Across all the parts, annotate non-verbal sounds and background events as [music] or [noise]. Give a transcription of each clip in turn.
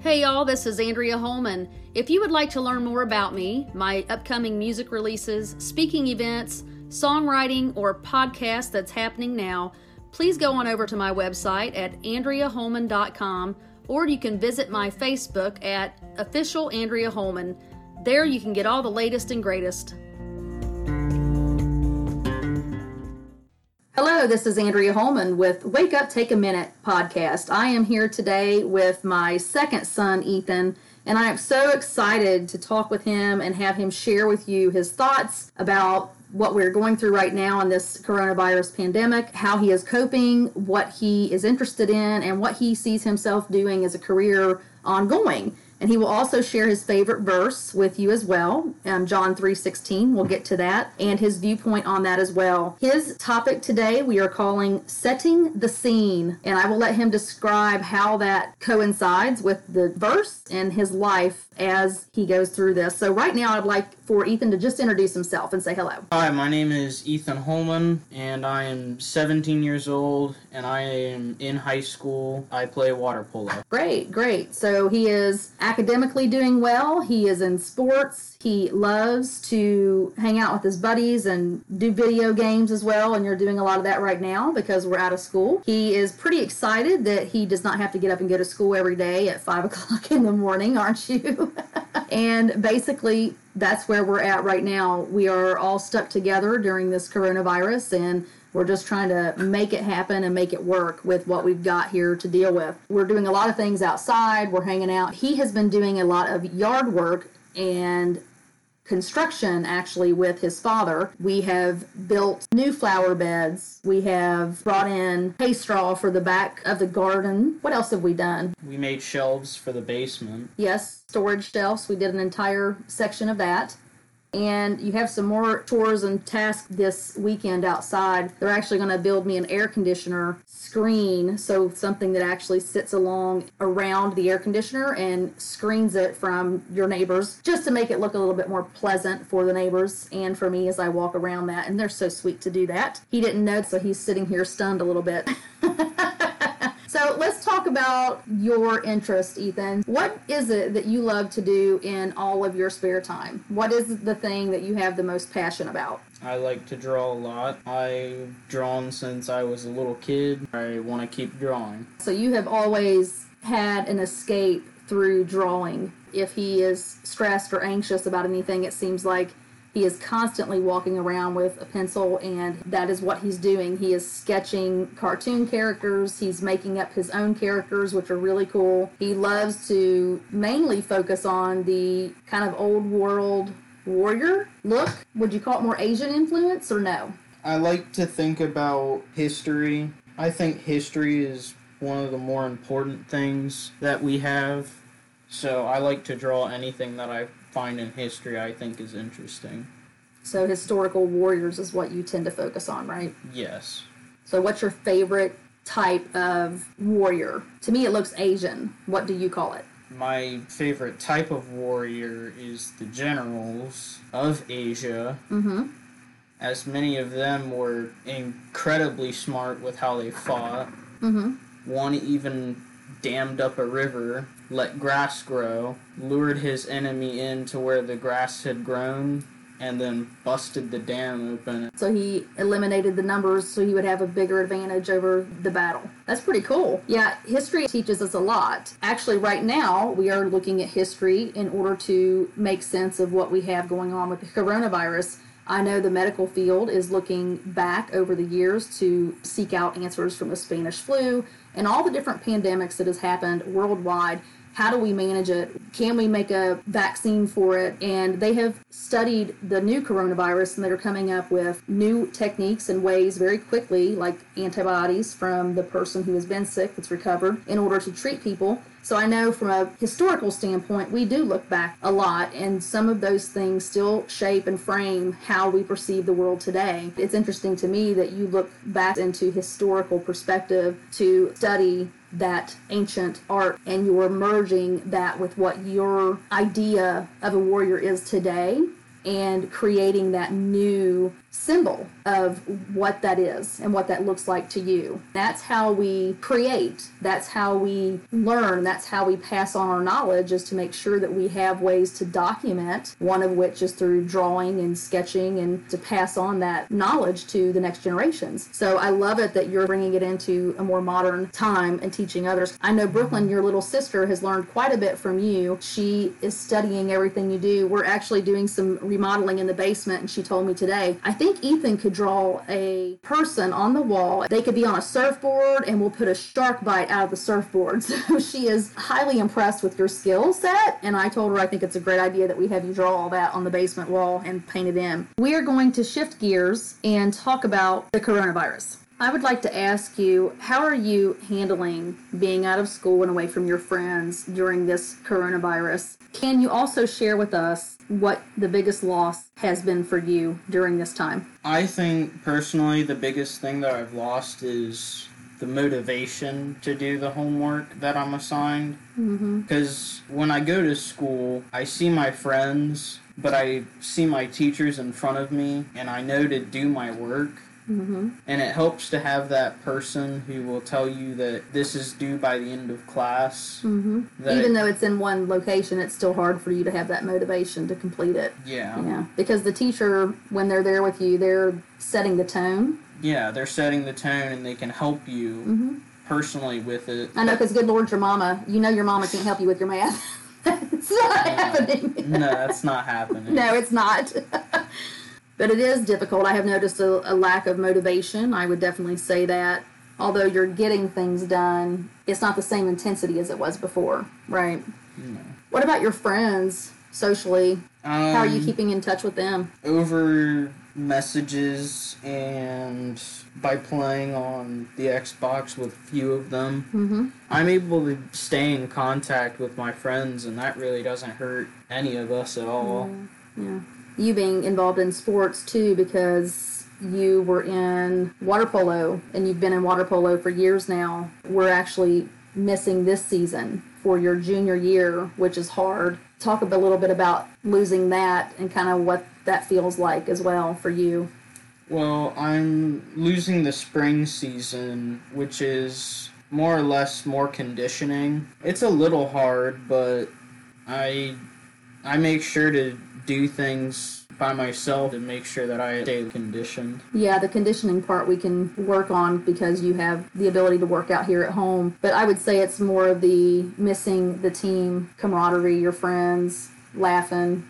Hey y'all, this is Andrea Holman. If you would like to learn more about me, my upcoming music releases, speaking events, songwriting, or podcast that's happening now, please go on over to my website at andreaholman.com or you can visit my Facebook at official Andrea Holman. There you can get all the latest and greatest. Hello, this is Andrea Holman with Wake Up Take a Minute podcast. I am here today with my second son, Ethan, and I am so excited to talk with him and have him share with you his thoughts about what we're going through right now in this coronavirus pandemic, how he is coping, what he is interested in, and what he sees himself doing as a career ongoing. And he will also share his favorite verse with you as well, um, John 3.16. We'll get to that, and his viewpoint on that as well. His topic today we are calling Setting the Scene, and I will let him describe how that coincides with the verse and his life as he goes through this. So right now I'd like for Ethan to just introduce himself and say hello. Hi, my name is Ethan Holman, and I am 17 years old, and I am in high school. I play water polo. Great, great. So he is academically doing well. He is in sports. He loves to hang out with his buddies and do video games as well, and you're doing a lot of that right now because we're out of school. He is pretty excited that he does not have to get up and go to school every day at 5 [laughs] o'clock in the morning, aren't you? [laughs] and basically, that's where we're at right now. We are all stuck together during this coronavirus, and we're just trying to make it happen and make it work with what we've got here to deal with. We're doing a lot of things outside, we're hanging out. He has been doing a lot of yard work and construction actually with his father. We have built new flower beds. We have brought in hay straw for the back of the garden. What else have we done? We made shelves for the basement. Yes, storage shelves. We did an entire section of that and you have some more chores and tasks this weekend outside. They're actually going to build me an air conditioner screen, so something that actually sits along around the air conditioner and screens it from your neighbors, just to make it look a little bit more pleasant for the neighbors and for me as I walk around that. And they're so sweet to do that. He didn't know, so he's sitting here stunned a little bit. [laughs] So let's talk about your interest, Ethan. What is it that you love to do in all of your spare time? What is the thing that you have the most passion about? I like to draw a lot. I've drawn since I was a little kid. I want to keep drawing. So you have always had an escape through drawing. If he is stressed or anxious about anything, it seems like he is constantly walking around with a pencil, and that is what he's doing. He is sketching cartoon characters, he's making up his own characters, which are really cool. He loves to mainly focus on the kind of old world warrior look. Would you call it more Asian influence or no? I like to think about history. I think history is one of the more important things that we have. So I like to draw anything that I find in history I think is interesting. So historical warriors is what you tend to focus on, right? Yes. So what's your favorite type of warrior? To me it looks Asian. What do you call it? My favorite type of warrior is the generals of Asia. Mm-hmm. As many of them were incredibly smart with how they fought. Mm-hmm. One even dammed up a river, let grass grow, lured his enemy in to where the grass had grown, and then busted the dam open. So he eliminated the numbers so he would have a bigger advantage over the battle. That's pretty cool. Yeah, history teaches us a lot. Actually, right now, we are looking at history in order to make sense of what we have going on with the coronavirus. I know the medical field is looking back over the years to seek out answers from the Spanish flu and all the different pandemics that has happened worldwide how do we manage it? Can we make a vaccine for it? And they have studied the new coronavirus and they're coming up with new techniques and ways very quickly, like antibodies from the person who has been sick that's recovered, in order to treat people. So I know from a historical standpoint, we do look back a lot, and some of those things still shape and frame how we perceive the world today. It's interesting to me that you look back into historical perspective to study that ancient art and you're merging that with what your idea of a warrior is today and creating that new symbol of what that is and what that looks like to you. That's how we create. That's how we learn. That's how we pass on our knowledge is to make sure that we have ways to document, one of which is through drawing and sketching and to pass on that knowledge to the next generations. So I love it that you're bringing it into a more modern time and teaching others. I know Brooklyn, your little sister, has learned quite a bit from you. She is studying everything you do. We're actually doing some remodeling in the basement and she told me today, I think think Ethan could draw a person on the wall. They could be on a surfboard, and we'll put a shark bite out of the surfboard. [laughs] So she is highly impressed with your skill set, and I told her I think it's a great idea that we have you draw all that on the basement wall and paint it in. We are going to shift gears and talk about the coronavirus. I would like to ask you, how are you handling being out of school and away from your friends during this coronavirus? Can you also share with us what the biggest loss has been for you during this time? I think personally, the biggest thing that I've lost is the motivation to do the homework that I'm assigned. Because mm-hmm. when I go to school, I see my friends, but I see my teachers in front of me, and I know to do my work Mm-hmm. And it helps to have that person who will tell you that this is due by the end of class. Mm-hmm. Even it, though it's in one location, it's still hard for you to have that motivation to complete it. Yeah. Yeah. Because the teacher, when they're there with you, they're setting the tone. Yeah, they're setting the tone and they can help you mm-hmm. personally with it. I know, because good Lord, your mama, you know your mama can't help you with your math. [laughs] it's not happening. no, that's not happening. [laughs] no, it's not. [laughs] But it is difficult. I have noticed a, a lack of motivation. I would definitely say that. Although you're getting things done, it's not the same intensity as it was before, right? No. What about your friends socially? Um, How are you um, keeping in touch with them? Over messages and by playing on the Xbox with a few of them. Mm-hmm. I'm able to stay in contact with my friends, and that really doesn't hurt any of us at all. yeah. yeah you being involved in sports too because you were in water polo and you've been in water polo for years now. We're actually missing this season for your junior year, which is hard. Talk a little bit about losing that and kind of what that feels like as well for you. Well, I'm losing the spring season, which is more or less more conditioning. It's a little hard, but I I make sure to do things by myself to make sure that I stay conditioned. Yeah, the conditioning part we can work on because you have the ability to work out here at home. But I would say it's more of the missing the team camaraderie, your friends, laughing.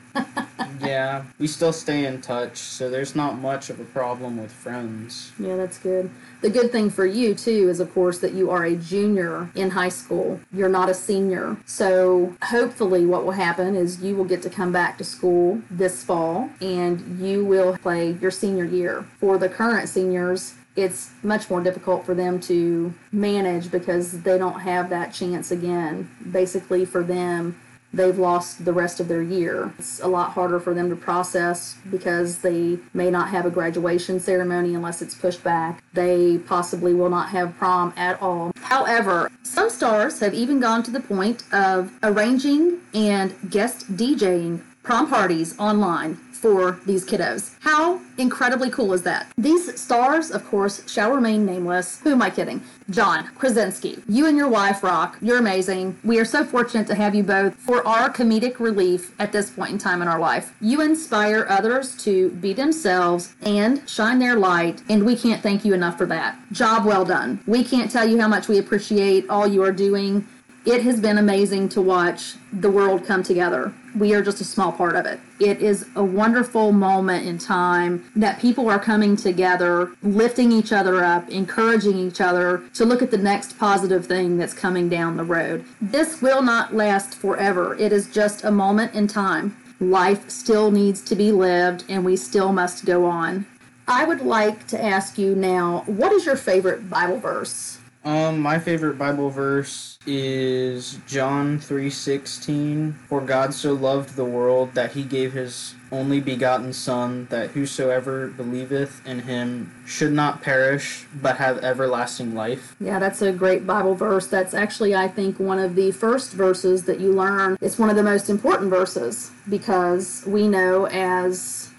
yeah, we still stay in touch, so there's not much of a problem with friends. Yeah, that's good. The good thing for you, too, is of course that you are a junior in high school. You're not a senior. So hopefully, what will happen is you will get to come back to school this fall and you will play your senior year. For the current seniors, it's much more difficult for them to manage because they don't have that chance again. Basically, for them, they've lost the rest of their year. It's a lot harder for them to process because they may not have a graduation ceremony unless it's pushed back. They possibly will not have prom at all. However, some stars have even gone to the point of arranging and guest DJing prom parties online for these kiddos. How incredibly cool is that? These stars, of course, shall remain nameless. Who am I kidding? John Krasinski. You and your wife rock. You're amazing. We are so fortunate to have you both for our comedic relief at this point in time in our life. You inspire others to be themselves and shine their light, and we can't thank you enough for that. Job well done. We can't tell you how much we appreciate all you are doing it has been amazing to watch the world come together. We are just a small part of it. It is a wonderful moment in time that people are coming together, lifting each other up, encouraging each other to look at the next positive thing that's coming down the road. This will not last forever. It is just a moment in time. Life still needs to be lived and we still must go on. I would like to ask you now, what is your favorite Bible verse? Um, my favorite Bible verse is John three sixteen. For God so loved the world that he gave his only begotten Son, that whosoever believeth in him should not perish, but have everlasting life. Yeah, that's a great Bible verse. That's actually, I think, one of the first verses that you learn. It's one of the most important verses because we know as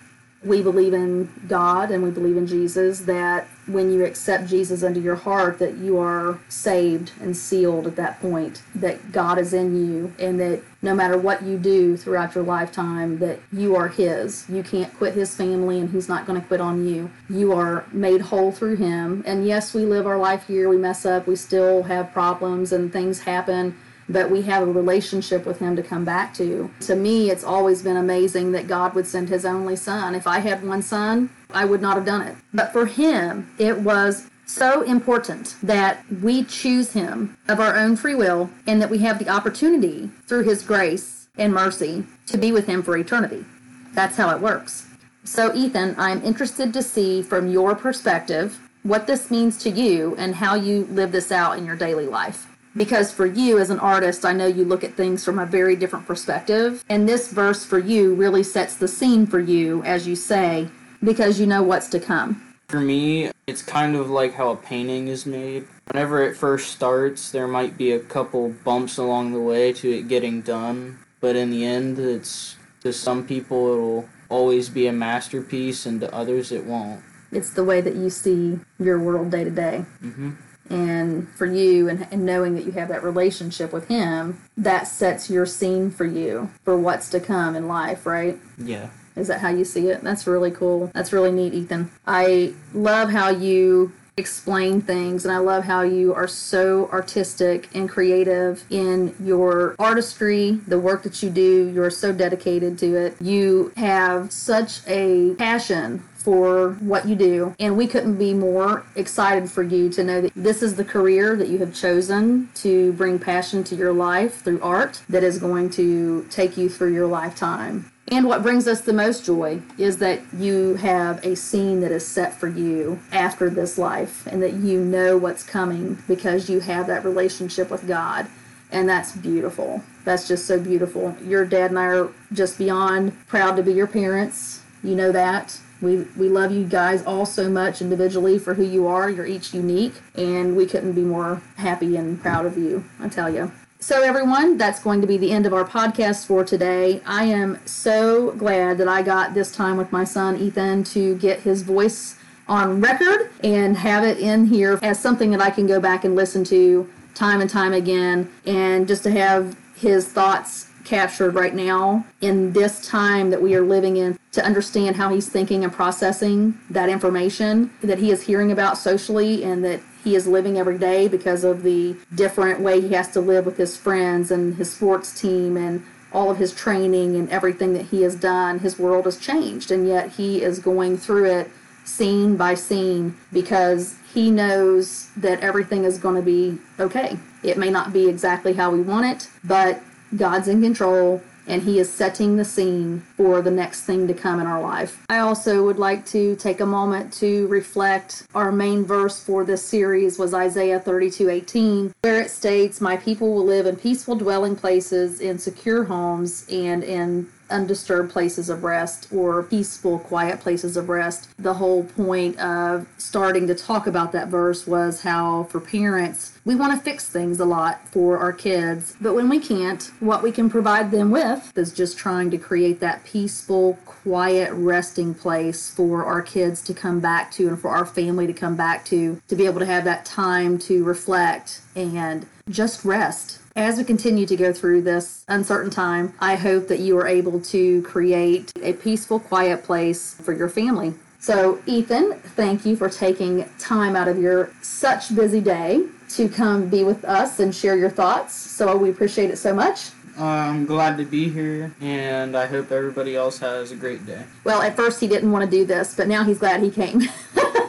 we believe in God and we believe in Jesus that when you accept Jesus into your heart that you are saved and sealed at that point that God is in you and that no matter what you do throughout your lifetime that you are his. You can't quit his family and he's not going to quit on you. You are made whole through him. And yes we live our life here. We mess up. We still have problems and things happen but we have a relationship with him to come back to. To me, it's always been amazing that God would send his only son. If I had one son, I would not have done it. But for him, it was so important that we choose him of our own free will and that we have the opportunity through his grace and mercy to be with him for eternity. That's how it works. So, Ethan, I'm interested to see from your perspective what this means to you and how you live this out in your daily life because for you as an artist, I know you look at things from a very different perspective. And this verse for you really sets the scene for you, as you say, because you know what's to come. For me, it's kind of like how a painting is made. Whenever it first starts, there might be a couple bumps along the way to it getting done, but in the end, it's to some people it'll always be a masterpiece, and to others it won't. It's the way that you see your world day to day. Mm-hmm and for you and, and, knowing that you have that relationship with him that sets your scene for you for what's to come in life right yeah is that how you see it that's really cool that's really neat ethan i love how you explain things and i love how you are so artistic and creative in your artistry the work that you do you're so dedicated to it you have such a passion for what you do. And we couldn't be more excited for you to know that this is the career that you have chosen to bring passion to your life through art that is going to take you through your lifetime. And what brings us the most joy is that you have a scene that is set for you after this life and that you know what's coming because you have that relationship with God. And that's beautiful. That's just so beautiful. Your dad and I are just beyond proud to be your parents. You know that. We, we love you guys all so much individually for who you are. You're each unique, and we couldn't be more happy and proud of you, I tell you. So, everyone, that's going to be the end of our podcast for today. I am so glad that I got this time with my son, Ethan, to get his voice on record and have it in here as something that I can go back and listen to time and time again, and just to have his thoughts captured right now in this time that we are living in to understand how he's thinking and processing that information that he is hearing about socially and that he is living every day because of the different way he has to live with his friends and his sports team and all of his training and everything that he has done. His world has changed, and yet he is going through it scene by scene because he knows that everything is going to be okay. It may not be exactly how we want it, but God's in control and he is setting the scene for the next thing to come in our life. I also would like to take a moment to reflect our main verse for this series was Isaiah 32:18 where it states my people will live in peaceful dwelling places in secure homes and in undisturbed places of rest or peaceful, quiet places of rest. The whole point of starting to talk about that verse was how, for parents, we want to fix things a lot for our kids, but when we can't, what we can provide them with is just trying to create that peaceful, quiet, resting place for our kids to come back to and for our family to come back to, to be able to have that time to reflect and just rest as we continue to go through this uncertain time, I hope that you are able to create a peaceful, quiet place for your family. So, Ethan, thank you for taking time out of your such busy day to come be with us and share your thoughts. So, we appreciate it so much. I'm glad to be here, and I hope everybody else has a great day. Well, at first he didn't want to do this, but now he's glad he came. [laughs]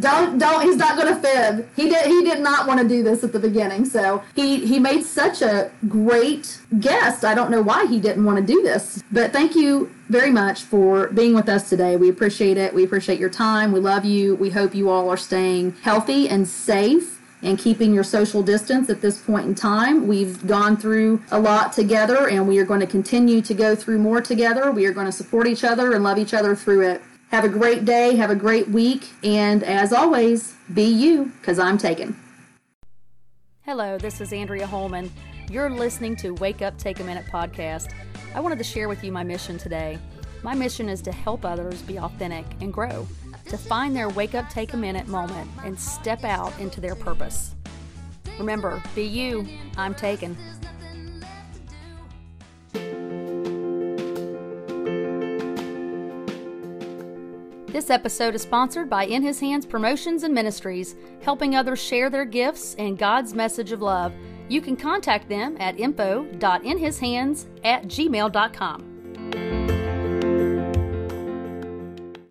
Don't don't he's not gonna fib. He did he did not want to do this at the beginning. So he he made such a great guest. I don't know why he didn't want to do this. But thank you very much for being with us today. We appreciate it. We appreciate your time. We love you. We hope you all are staying healthy and safe and keeping your social distance at this point in time. We've gone through a lot together and we are going to continue to go through more together. We are going to support each other and love each other through it. Have a great day, have a great week, and as always, be you, because I'm taken. Hello, this is Andrea Holman. You're listening to Wake Up Take a Minute podcast. I wanted to share with you my mission today. My mission is to help others be authentic and grow, to find their wake up, take a minute moment and step out into their purpose. Remember, be you, I'm taken. This episode is sponsored by In His Hands Promotions and Ministries, helping others share their gifts and God's message of love. You can contact them at info.inhishands at gmail.com.